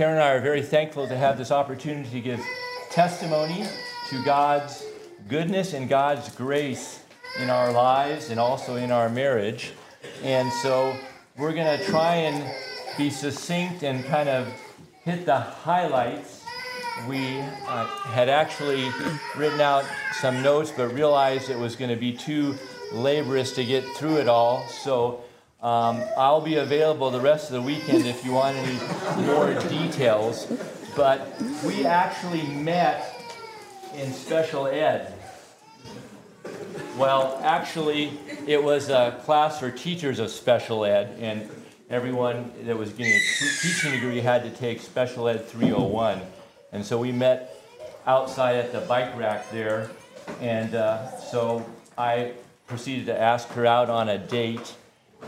Karen and I are very thankful to have this opportunity to give testimony to God's goodness and God's grace in our lives and also in our marriage. And so we're going to try and be succinct and kind of hit the highlights. We uh, had actually written out some notes, but realized it was going to be too laborious to get through it all. So um, I'll be available the rest of the weekend if you want any more details. But we actually met in special ed. Well, actually, it was a class for teachers of special ed, and everyone that was getting a teaching degree had to take special ed 301. And so we met outside at the bike rack there, and uh, so I proceeded to ask her out on a date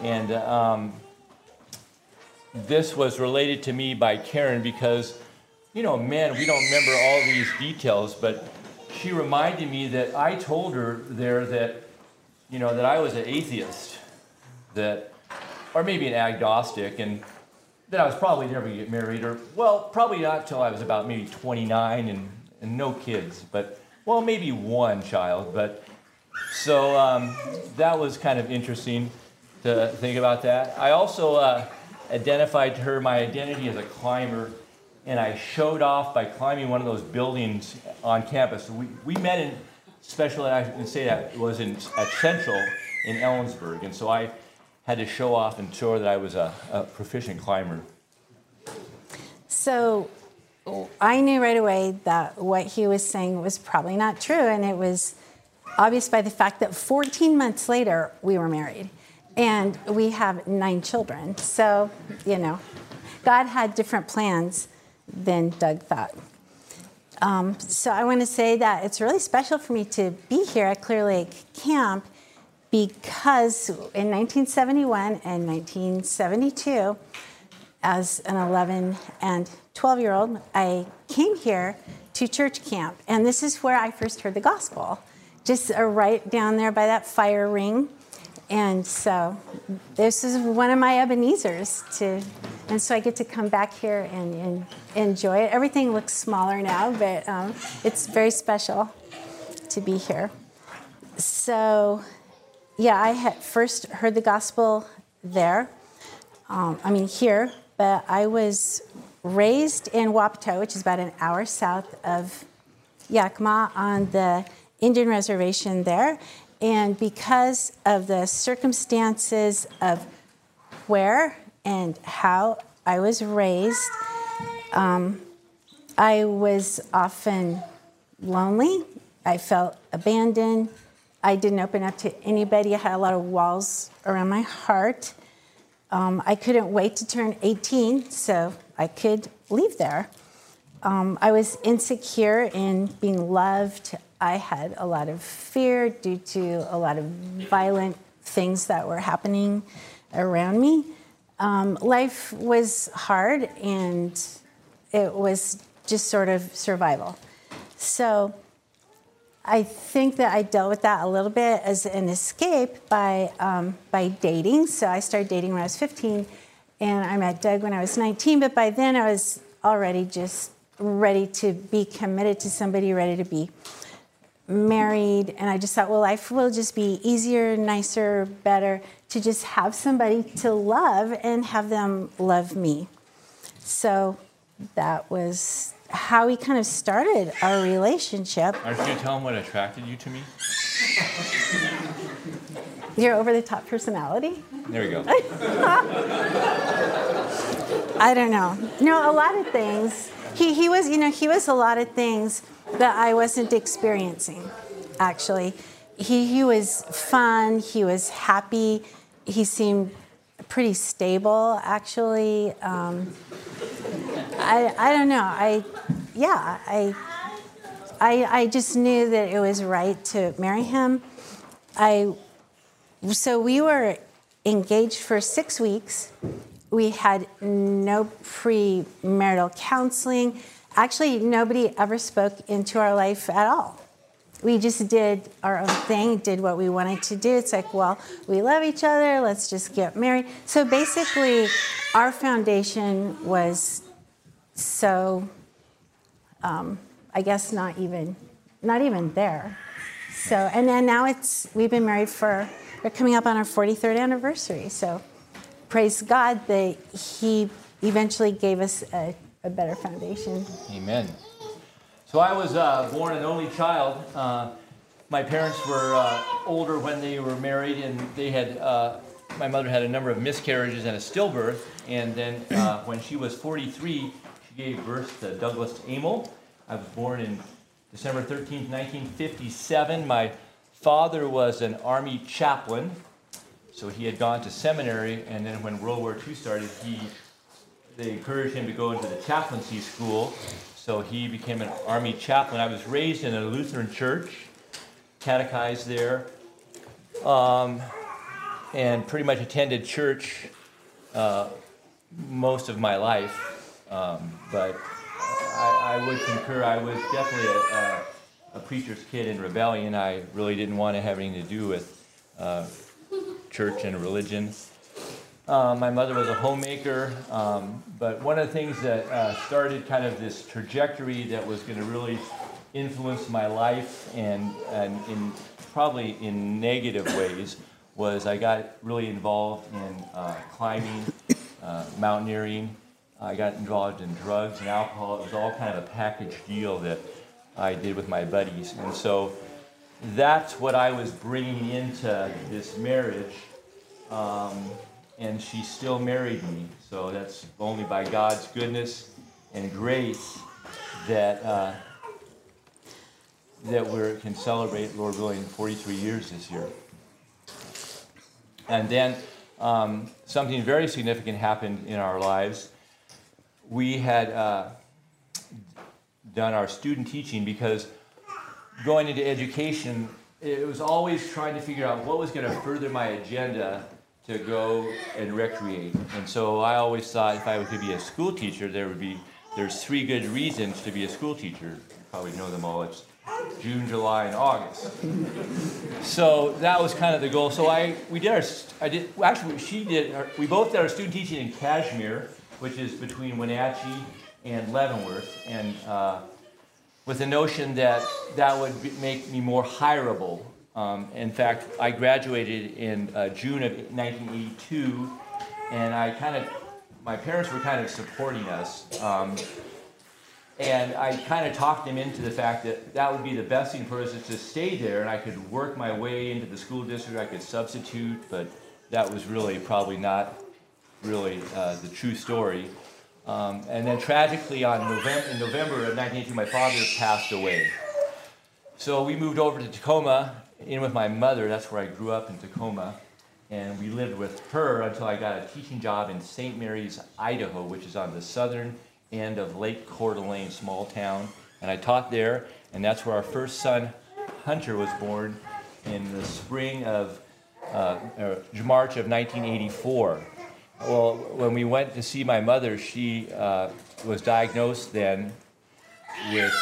and um, this was related to me by Karen because, you know, man, we don't remember all these details, but she reminded me that I told her there that, you know, that I was an atheist, that, or maybe an agnostic, and that I was probably never going to get married, or, well, probably not till I was about maybe 29 and, and no kids, but, well, maybe one child, but, so um, that was kind of interesting to think about that. I also uh, identified to her my identity as a climber, and I showed off by climbing one of those buildings on campus. We, we met in special I can say that, was in, at Central in Ellensburg, and so I had to show off and show her that I was a, a proficient climber. So I knew right away that what he was saying was probably not true, and it was obvious by the fact that 14 months later we were married. And we have nine children. So, you know, God had different plans than Doug thought. Um, so I want to say that it's really special for me to be here at Clear Lake Camp because in 1971 and 1972, as an 11 and 12 year old, I came here to church camp. And this is where I first heard the gospel, just right down there by that fire ring. And so this is one of my Ebenezer's to, and so I get to come back here and, and enjoy it. Everything looks smaller now, but um, it's very special to be here. So, yeah, I had first heard the gospel there. Um, I mean, here, but I was raised in Wapato, which is about an hour south of Yakima on the Indian reservation there. And because of the circumstances of where and how I was raised, um, I was often lonely. I felt abandoned. I didn't open up to anybody. I had a lot of walls around my heart. Um, I couldn't wait to turn 18 so I could leave there. Um, I was insecure in being loved. I had a lot of fear due to a lot of violent things that were happening around me. Um, life was hard and it was just sort of survival. So I think that I dealt with that a little bit as an escape by, um, by dating. So I started dating when I was 15 and I met Doug when I was 19, but by then I was already just ready to be committed to somebody, ready to be married, and I just thought, well, life will just be easier, nicer, better to just have somebody to love and have them love me. So that was how we kind of started our relationship. Aren't you going to tell them what attracted you to me? Your over the top personality? There we go. I don't know. No, a lot of things. He, he was, you know, he was a lot of things that I wasn't experiencing, actually. He, he was fun, he was happy, he seemed pretty stable, actually. Um, I, I don't know. I, yeah, I, I, I just knew that it was right to marry him. I, so we were engaged for six weeks. We had no premarital counseling. Actually, nobody ever spoke into our life at all. We just did our own thing, did what we wanted to do. It's like, well, we love each other, let's just get married. So basically, our foundation was so um, I guess not even not even there. So and then now it's we've been married for we're coming up on our 43rd anniversary. So praise God that He eventually gave us a, a better foundation. Amen. So I was uh, born an only child. Uh, my parents were uh, older when they were married, and they had uh, my mother had a number of miscarriages and a stillbirth. And then uh, when she was 43, she gave birth to Douglas Amel. I was born in December 13, 1957. My father was an army chaplain, so he had gone to seminary, and then when World War II started, he they encouraged him to go into the chaplaincy school. So he became an army chaplain. I was raised in a Lutheran church, catechized there, um, and pretty much attended church uh, most of my life. Um, but I, I, would concur, I was definitely a, a, a, preacher's kid in rebellion. I really didn't want to have anything to do with uh, church and religion. Uh, my mother was a homemaker, um, but one of the things that uh, started kind of this trajectory that was going to really influence my life and, and in probably in negative ways was I got really involved in uh, climbing, uh, mountaineering. I got involved in drugs and alcohol. It was all kind of a package deal that I did with my buddies. And so that's what I was bringing into this marriage. Um, and she still married me. So that's only by God's goodness and grace that uh, that we can celebrate, Lord willing, 43 years this year. And then um, something very significant happened in our lives. We had uh, done our student teaching because going into education, it was always trying to figure out what was going to further my agenda to go and recreate. And so I always thought if I could be a school teacher, there would be there's three good reasons to be a school teacher. You probably know them all. It's June, July, and August. so that was kind of the goal. So I we did our I did actually she did our, we both did our student teaching in Cashmere, which is between Wenatchee and Leavenworth, and uh, with the notion that that would be, make me more hireable um, in fact, I graduated in uh, June of 1982, and I kind of, my parents were kind of supporting us. Um, and I kind of talked them into the fact that that would be the best thing for us is to stay there, and I could work my way into the school district. I could substitute, but that was really probably not really uh, the true story. Um, and then tragically, on November, in November of 1982, my father passed away. So we moved over to Tacoma in with my mother. That's where I grew up in Tacoma. And we lived with her until I got a teaching job in St. Maries, Idaho, which is on the southern end of Lake Coeur d'Alene, small town. And I taught there, and that's where our first son, Hunter, was born in the spring of uh, March of 1984. Well, when we went to see my mother, she uh, was diagnosed then with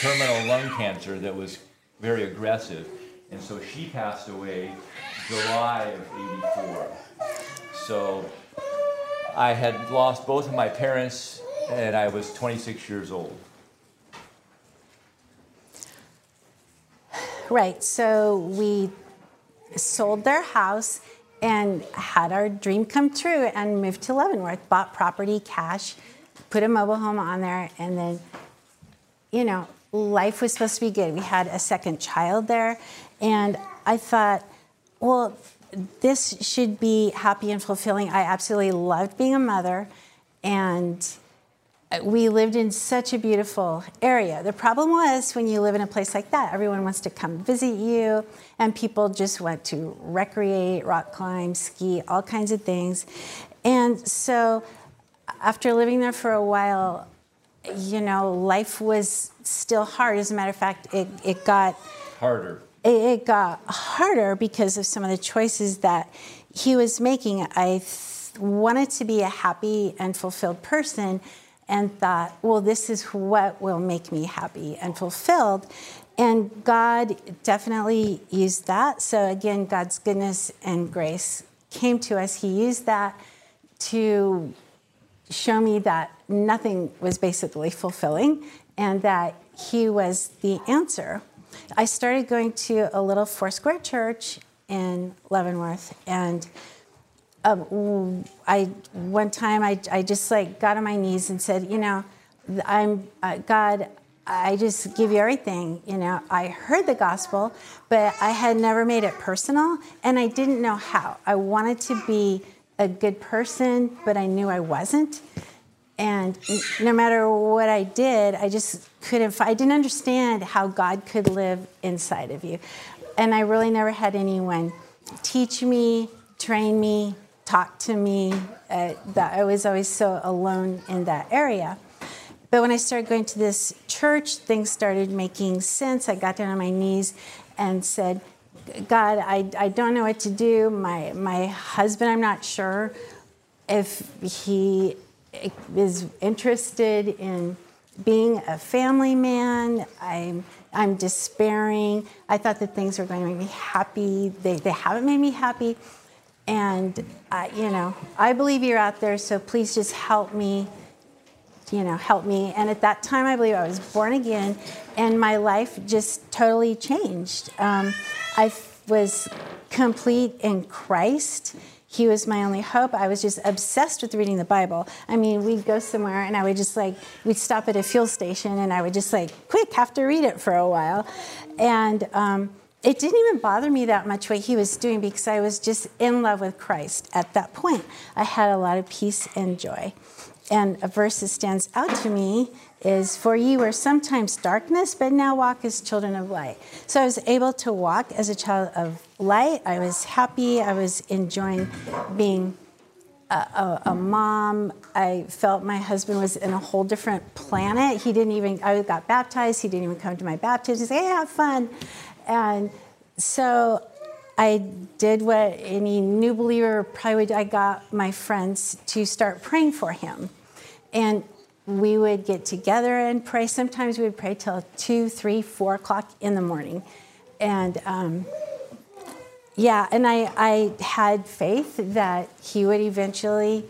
terminal lung cancer that was very aggressive. And so she passed away July of 84. So I had lost both of my parents and I was 26 years old. Right. So we sold their house and had our dream come true and moved to Leavenworth, bought property cash, put a mobile home on there, and then, you know, life was supposed to be good. We had a second child there, and I thought, well, this should be happy and fulfilling. I absolutely loved being a mother, and uh, we lived in such a beautiful area. The problem was when you live in a place like that, everyone wants to come visit you, and people just want to recreate, rock climb, ski, all kinds of things. And so, after living there for a while, you know, life was still hard. As a matter of fact, it, it got harder it got harder because of some of the choices that he was making. I wanted to be a happy and fulfilled person and thought, well, this is what will make me happy and fulfilled. And God definitely used that. So, again, God's goodness and grace came to us. He used that to show me that nothing was basically fulfilling and that He was the answer. I started going to a little four square church in Leavenworth and um, I one time I, I just like got on my knees and said, you know, I'm uh, God. I just give you everything. You know, I heard the gospel, but I had never made it personal, and I didn't know how. I wanted to be a good person, but I knew I wasn't. And no matter what I did, I just couldn't. I didn't understand how God could live inside of you, and I really never had anyone teach me, train me, talk to me. Uh, that I was always so alone in that area. But when I started going to this church, things started making sense. I got down on my knees and said, God, I, I don't know what to do. My, my husband, I'm not sure if he is interested in being a family man. I'm, I'm despairing. I thought that things were going to make me happy. They, they haven't made me happy. And, uh, you know, I believe you're out there, so please just help me, you know, help me. And at that time, I believe I was born again, and my life just totally changed. Um, I was complete in Christ. He was my only hope. I was just obsessed with reading the Bible. I mean, we'd go somewhere and I would just like, we'd stop at a fuel station and I would just like, quick, have to read it for a while. And, um, it didn't even bother me that much what he was doing because I was just in love with Christ at that point. I had a lot of peace and joy. And a verse that stands out to me is For ye were sometimes darkness, but now walk as children of light. So I was able to walk as a child of light. I was happy. I was enjoying being a, a, a, mom. I felt my husband was in a whole different planet. He didn't even, I got baptized. He didn't even come to my baptism. He said, hey, have fun. And so I did what any new believer probably would. I got my friends to start praying for him. And we would get together and pray. Sometimes we would pray till two, three, four o'clock in the morning. And um, yeah, and I, I had faith that he would eventually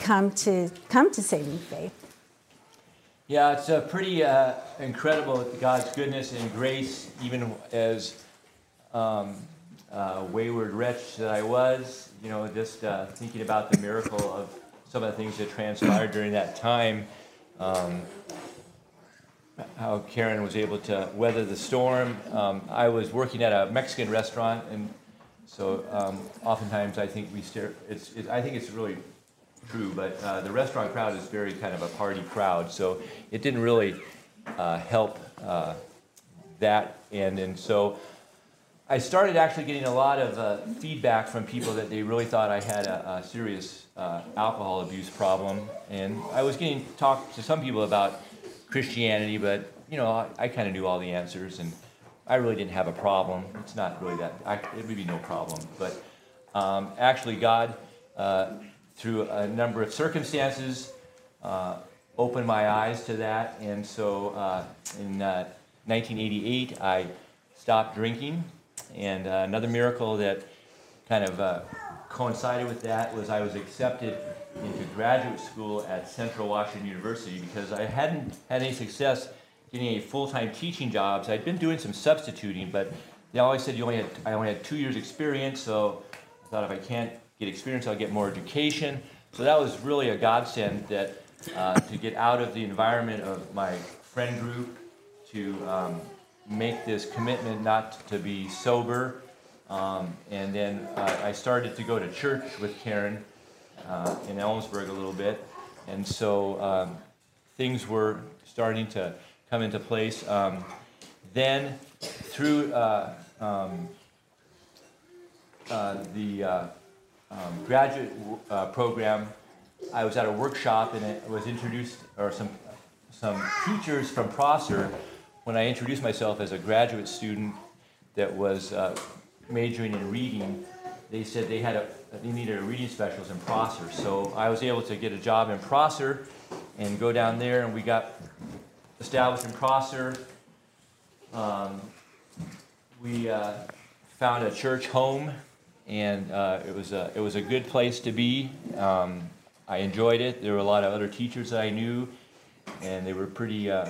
come to come to saving faith. Yeah, it's a pretty uh, incredible God's goodness and grace, even as um, uh, wayward wretch that I was. You know, just uh, thinking about the miracle of some of the things that transpired during that time. Um, how Karen was able to weather the storm. Um, I was working at a Mexican restaurant, and so um, oftentimes I think we stare. It's, it, I think it's really true, but uh, the restaurant crowd is very kind of a party crowd, so it didn't really uh, help uh, that end. And so I started actually getting a lot of uh, feedback from people that they really thought I had a, a serious uh, alcohol abuse problem. And I was getting talked to some people about Christianity, but you know, I, I kind of knew all the answers, and I really didn't have a problem. It's not really that, I, it would be no problem. But um, actually, God uh, through a number of circumstances, uh, opened my eyes to that. And so uh, in 1988, uh, I stopped drinking. And uh, another miracle that kind of uh, coincided with that was I was accepted into graduate school at Central Washington University because I hadn't had any success getting any full-time teaching jobs. I'd been doing some substituting, but they always said you only had, I only had two years experience, so I thought if I can't get experience, I'll get more education. So that was really a godsend that uh, to get out of the environment of my friend group, to um, make this commitment not to be sober. Um, and then uh, I started to go to church with Karen uh, in Ellensburg a little bit. And so um, things were starting to come into place. Um, then through uh, um, uh, the uh, um, graduate uh, program, I was at a workshop and it was introduced, or some, some teachers from Prosser, when I introduced myself as a graduate student that was uh, majoring in reading, they said they had a, they needed a reading specialist in Prosser. So I was able to get a job in Prosser and go down there and we got established in Prosser. Um, we uh, found a church home and uh, it was a it was a good place to be. Um, I enjoyed it. There were a lot of other teachers that I knew, and they were pretty, uh,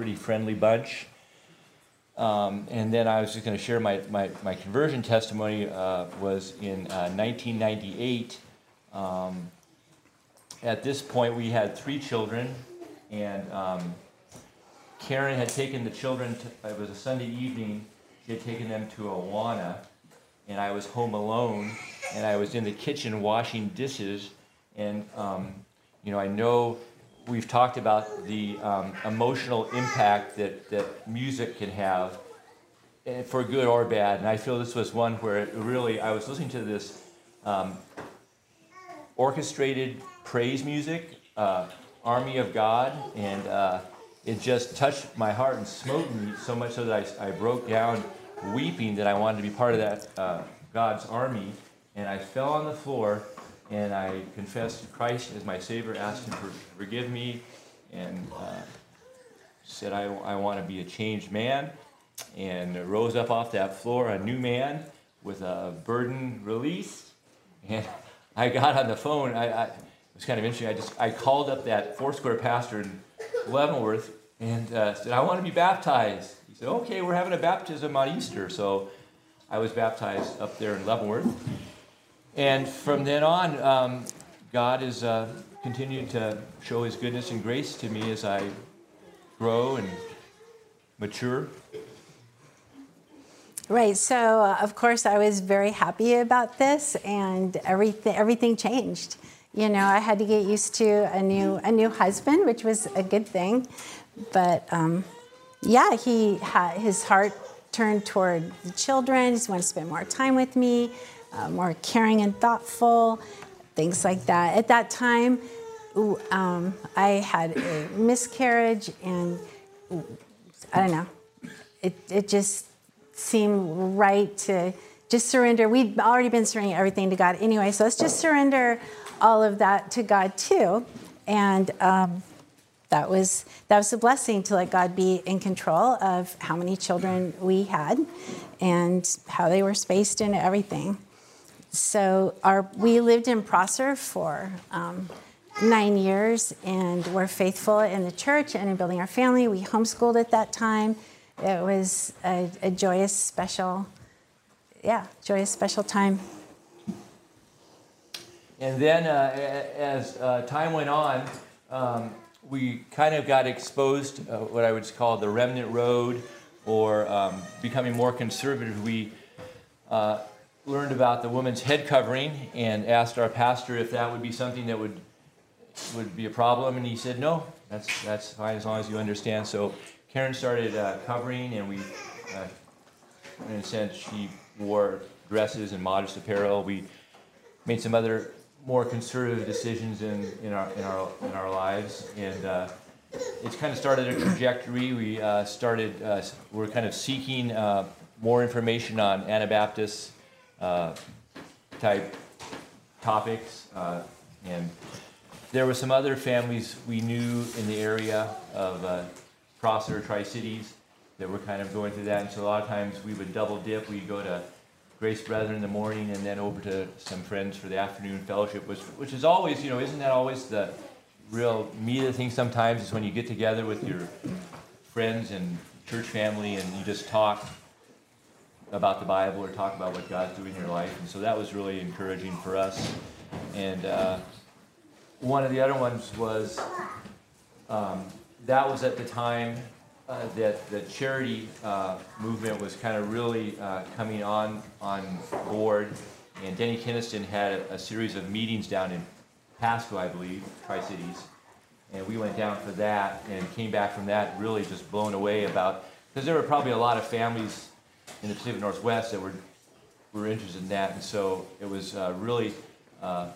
pretty friendly bunch. Um, and then I was just going to share my, my, my conversion testimony uh, was in uh, 1998. Um, at this point, we had three children, and um, Karen had taken the children, to, it was a Sunday evening, she had taken them to Awana, and I was home alone, and I was in the kitchen washing dishes, and um, you know, I know we've talked about the um, emotional impact that, that music can have, eh, for good or bad, and I feel this was one where it really, I was listening to this um, orchestrated praise music, uh, Army of God, and uh, it just touched my heart and smote me so much so that I, I broke down weeping that I wanted to be part of that uh, God's army. And I fell on the floor and I confessed Christ as my Savior, asked Him to forgive me, and uh, said, I, I want to be a changed man. And rose up off that floor, a new man with a burden release. And I got on the phone. I, I, it was kind of interesting. I just I called up that Foursquare pastor in Leavenworth and uh, said, I want to be baptized. He said, Okay, we're having a baptism on Easter. So I was baptized up there in Leavenworth. And from then on, um, God has uh, continued to show His goodness and grace to me as I grow and mature. Right. So, uh, of course, I was very happy about this, and everything everything changed. You know, I had to get used to a new a new husband, which was a good thing. But um, yeah, he had his heart turned toward the children. He wanted to spend more time with me, uh, more caring and thoughtful, things like that. At that time, um, I had a miscarriage, and I don't know. It it just seemed right to just surrender. We'd already been surrendering everything to God anyway, so let's just surrender all of that to God too. And um, that was that was a blessing to let God be in control of how many children we had and how they were spaced and everything. So our we lived in Prosser for um, nine years and were faithful in the church and in building our family. We homeschooled at that time. It was a, a joyous, special, yeah, joyous, special time. And then uh, as uh, time went on, um, we kind of got exposed uh, what I would call the remnant road or um, becoming more conservative. We uh, learned about the woman's head covering and asked our pastor if that would be something that would would be a problem, and he said no. That's that's fine as long as you understand. So Karen started uh, covering, and we, uh, in a sense, she wore dresses and modest apparel. We made some other more conservative decisions in, in, our, in, our, in our lives. And uh, it's kind of started a trajectory. We uh, started, uh, we're kind of seeking uh, more information on Anabaptist uh, type topics. Uh, and there were some other families we knew in the area of Prosser, Tri Cities, that were kind of going through that. And so a lot of times we would double dip. We'd go to Grace Brethren in the morning and then over to some friends for the afternoon fellowship, which, which is always, you know, isn't that always the real meat of the thing sometimes is when you get together with your friends and church family and you just talk about the Bible or talk about what God's doing in your life. And so that was really encouraging for us. And uh, one of the other ones was um, that was at the time uh, that the charity uh, movement was kind of really uh, coming on on board, and Denny Kenaston had a, a, series of meetings down in Pasco, I believe, Tri Cities, and we went down for that and came back from that really just blown away about because there were probably a lot of families in the Pacific Northwest that were were interested in that, and so it was uh, really uh,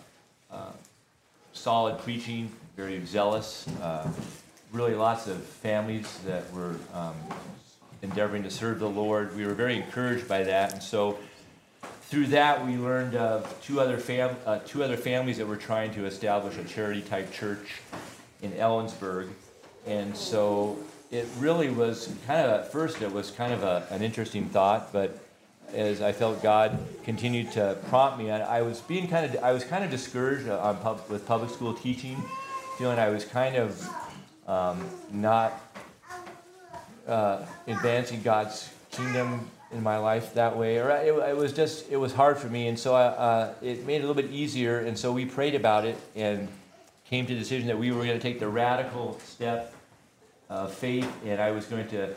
solid preaching, very zealous really lots of families that were um, endeavoring to serve the Lord. We were very encouraged by that, and so through that we learned of two other fam- uh, two other families that were trying to establish a charity type church in Ellensburg, and so it really was kind of at first it was kind of a, an interesting thought, but as I felt God continued to prompt me. I, I was being kind of I was kind of discouraged on pub, with public school teaching, feeling I was kind of um, not uh, advancing God's kingdom in my life that way, or it, it, was just it was hard for me, and so I, uh, it made it a little bit easier. And so we prayed about it and came to the decision that we were going to take the radical step of faith, and I was going to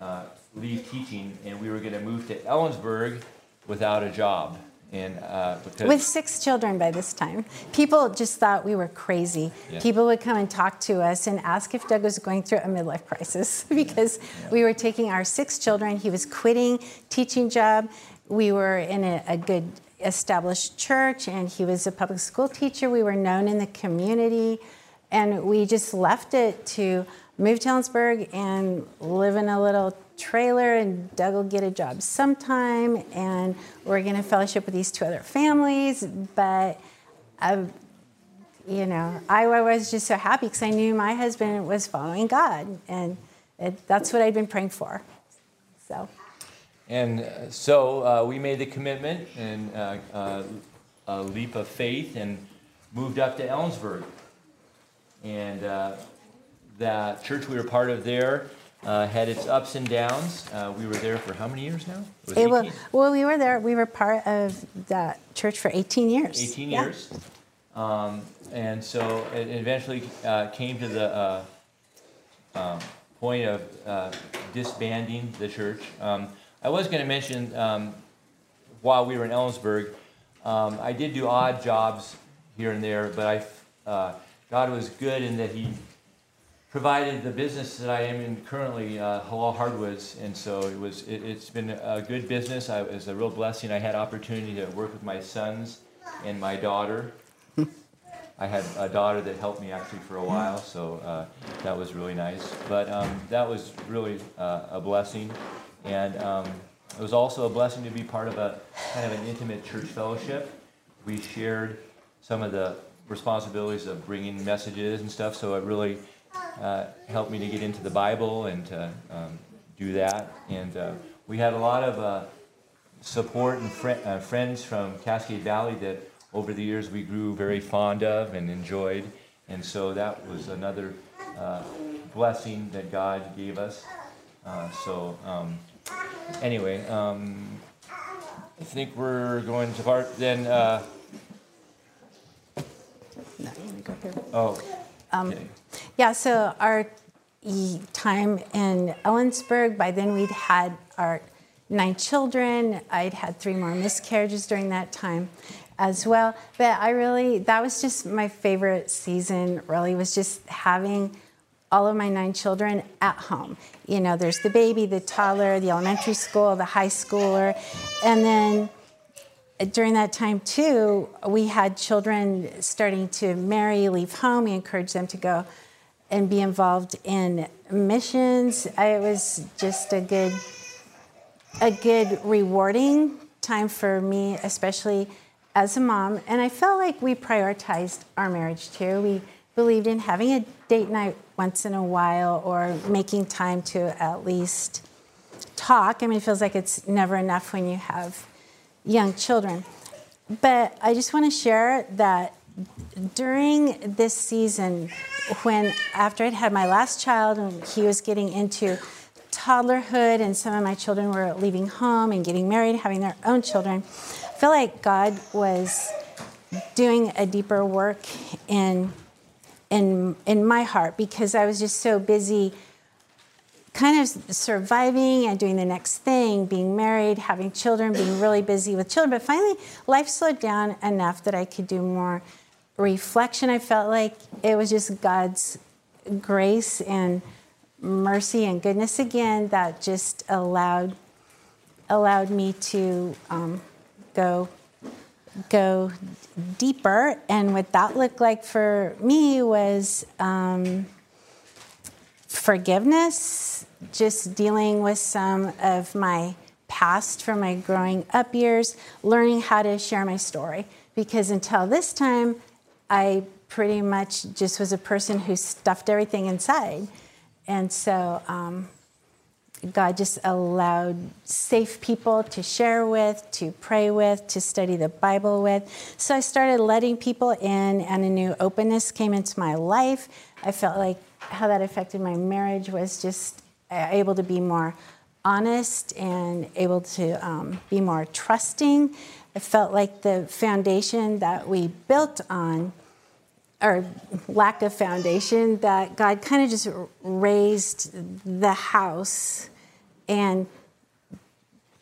uh, leave teaching, and we were going to move to Ellensburg without a job. And uh, with six children by this time, people just thought we were crazy. Yeah. People would come and talk to us and ask if Doug was going through a midlife crisis because yeah. we were taking our six children. He was quitting teaching job. We were in a, a good established church, and he was a public school teacher. We were known in the community, and we just left it to move to Ellensburg and live in a little trailer and Doug will get a job sometime and we're going to fellowship with these two other families. But, I, you know, I, I was just so happy because I knew my husband was following God and it, that's what I'd been praying for. So. And uh, so uh, we made the commitment and uh, uh, a leap of faith and moved up to Ellensburg. And uh, that church we were part of there uh, had its ups and downs. Uh, we were there for how many years now? It was, it was well, we were there. We were part of that church for 18 years. 18 yeah. years. Um, and so it eventually uh, came to the uh, um, point of uh, disbanding the church. Um, I was going to mention um, while we were in Ellensburg, um, I did do odd jobs here and there, but I, uh, God was good in that He provided the business that I am in currently, uh, Halal Hardwoods, and so it was. It, has been a good business. I, it was a real blessing. I had opportunity to work with my sons and my daughter. I had a daughter that helped me actually for a while, so uh, that was really nice. But um, that was really uh, a blessing, and um, it was also a blessing to be part of a kind of an intimate church fellowship. We shared some of the responsibilities of bringing messages and stuff, so it really uh, helped me to get into the Bible and to um, do that. And uh, we had a lot of uh, support and fr- uh, friends from Cascade Valley that over the years we grew very fond of and enjoyed. And so that was another uh, blessing that God gave us. Uh, so, um, anyway, um, I think we're going to part then. no, go. Oh. Um, okay. Yeah, so our time in Ellensburg, by then we'd had our nine children. I'd had three more miscarriages during that time as well. But I really, that was just my favorite season, really, was just having all of my nine children at home. You know, there's the baby, the toddler, the elementary school, the high schooler, and then during that time too, we had children starting to marry, leave home. We encouraged them to go and be involved in missions. It was just a good, a good rewarding time for me, especially as a mom. And I felt like we prioritized our marriage too. We believed in having a date night once in a while or making time to at least talk. I mean, it feels like it's never enough when you have young children. But I just want to share that during this season, when after I'd had my last child and he was getting into toddlerhood, and some of my children were leaving home and getting married, having their own children, I feel like God was doing a deeper work in in in my heart because I was just so busy kind of surviving and doing the next thing, being married, having children, being really busy with children. But finally, life slowed down enough that I could do more reflection. I felt like it was just God's grace and mercy and goodness again that just allowed allowed me to um, go go deeper. And what that looked like for me was. Um, forgiveness, just dealing with some of my past from my growing up years, learning how to share my story. Because until this time, I pretty much just was a person who stuffed everything inside. And so um, God just allowed safe people to share with, to pray with, to study the Bible with. So I started letting people in, and a new openness came into my life. I felt like how that affected my marriage was just uh, able to be more honest and able to um, be more trusting. It felt like the foundation that we built on, or lack of foundation, that God kind of just raised the house and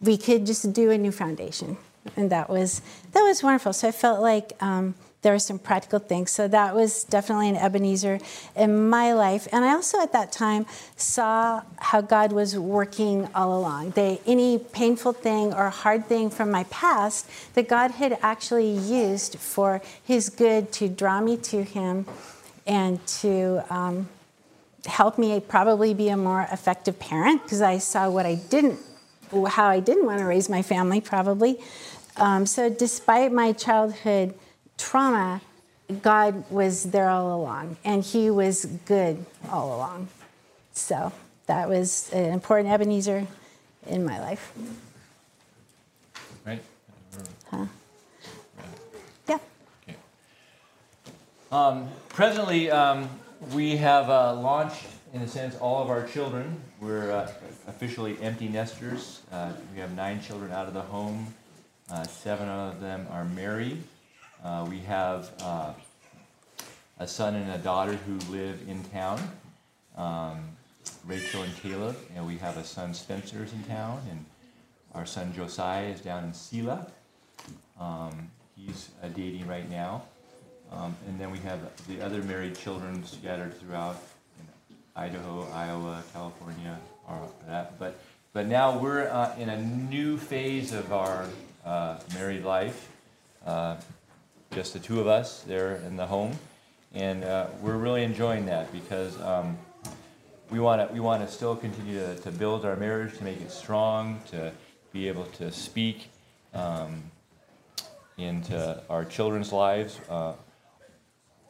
we could just do a new foundation. And that was, that was wonderful. So I felt like, um, there were some practical things. So that was definitely an Ebenezer in my life. And I also at that time saw how God was working all along. They, any painful thing or hard thing from my past that God had actually used for His good to draw me to Him and to um, help me probably be a more effective parent because I saw what I didn't, how I didn't want to raise my family probably. Um, so despite my childhood trauma, God was there all along, and He was good all along. So that was an important Ebenezer in my life. Right? Huh? Yeah. Okay. Um, presently, um, we have uh, launched, in a sense, all of our children. We're uh, officially empty nesters. Uh, we have nine children out of the home. Uh, seven of them are married. Uh, we have uh, a son and a daughter who live in town, um, Rachel and Caleb, and we have a son Spencer is in town, and our son Josiah is down in Selah. Um, he's uh, dating right now. Um, and then we have the other married children scattered throughout Idaho, Iowa, California, or that. But, but now we're uh, in a new phase of our uh, married life. Just the two of us there in the home, and uh, we're really enjoying that because um, we want to we want to still continue to, to build our marriage, to make it strong, to be able to speak um, into our children's lives. Uh,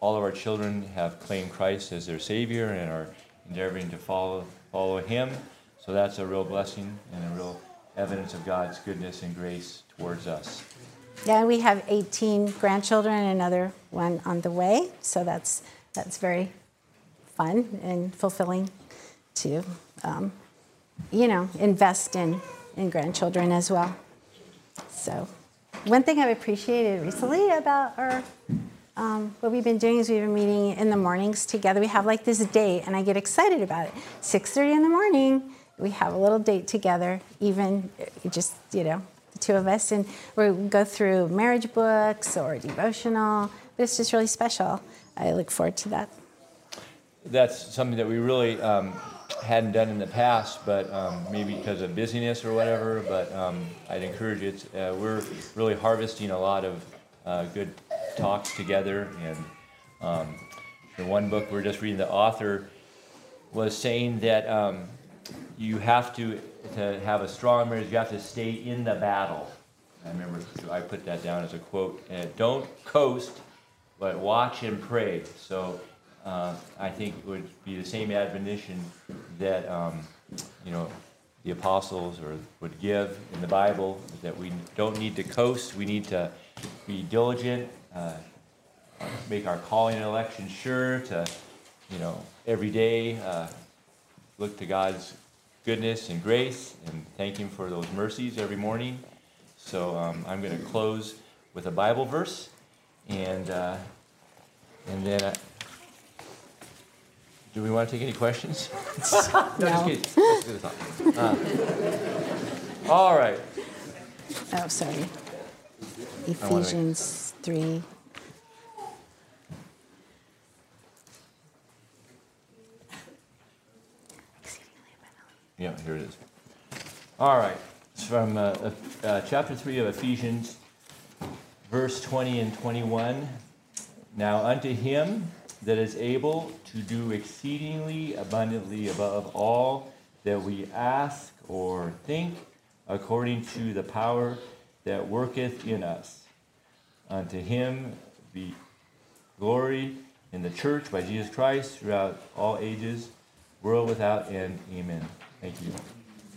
all of our children have claimed Christ as their Savior and are endeavoring to follow follow Him. So that's a real blessing and a real evidence of God's goodness and grace towards us. Yeah, we have 18 grandchildren and another one on the way. So that's that's very fun and fulfilling to, um, you know, invest in in grandchildren as well. So, one thing I've appreciated recently about our um, what we've been doing is we've been meeting in the mornings together. We have like this date, and I get excited about it. 6:30 in the morning, we have a little date together. Even just you know two of us, and we go through marriage books or devotional. It's just really special. I look forward to that. That's something that we really um, hadn't done in the past, but um, maybe because of busyness or whatever. But um, I'd encourage you. Uh, we're really harvesting a lot of uh, good talks together, and um, the one book we're just reading, the author was saying that um, you have to to have a strong marriage, you have to stay in the battle. I remember I put that down as a quote. And don't coast, but watch and pray. So uh, I think it would be the same admonition that um, you know the apostles or would give in the Bible that we don't need to coast. We need to be diligent, uh, make our calling and election sure. To you know every day uh, look to God's goodness and grace and thank Him for those mercies every morning. So um, I'm going to close with a Bible verse, and uh, and then. Uh, do we want to take any questions? no, no. just kidding. Uh, all right. Oh, sorry. Ephesians 3. Yeah, here it is. All right. It's from uh, uh, chapter 3 of Ephesians, verse 20 and 21. Now, unto him that is able to do exceedingly abundantly above all that we ask or think, according to the power that worketh in us. Unto him be glory in the church by Jesus Christ throughout all ages, world without end. Amen. Thank you.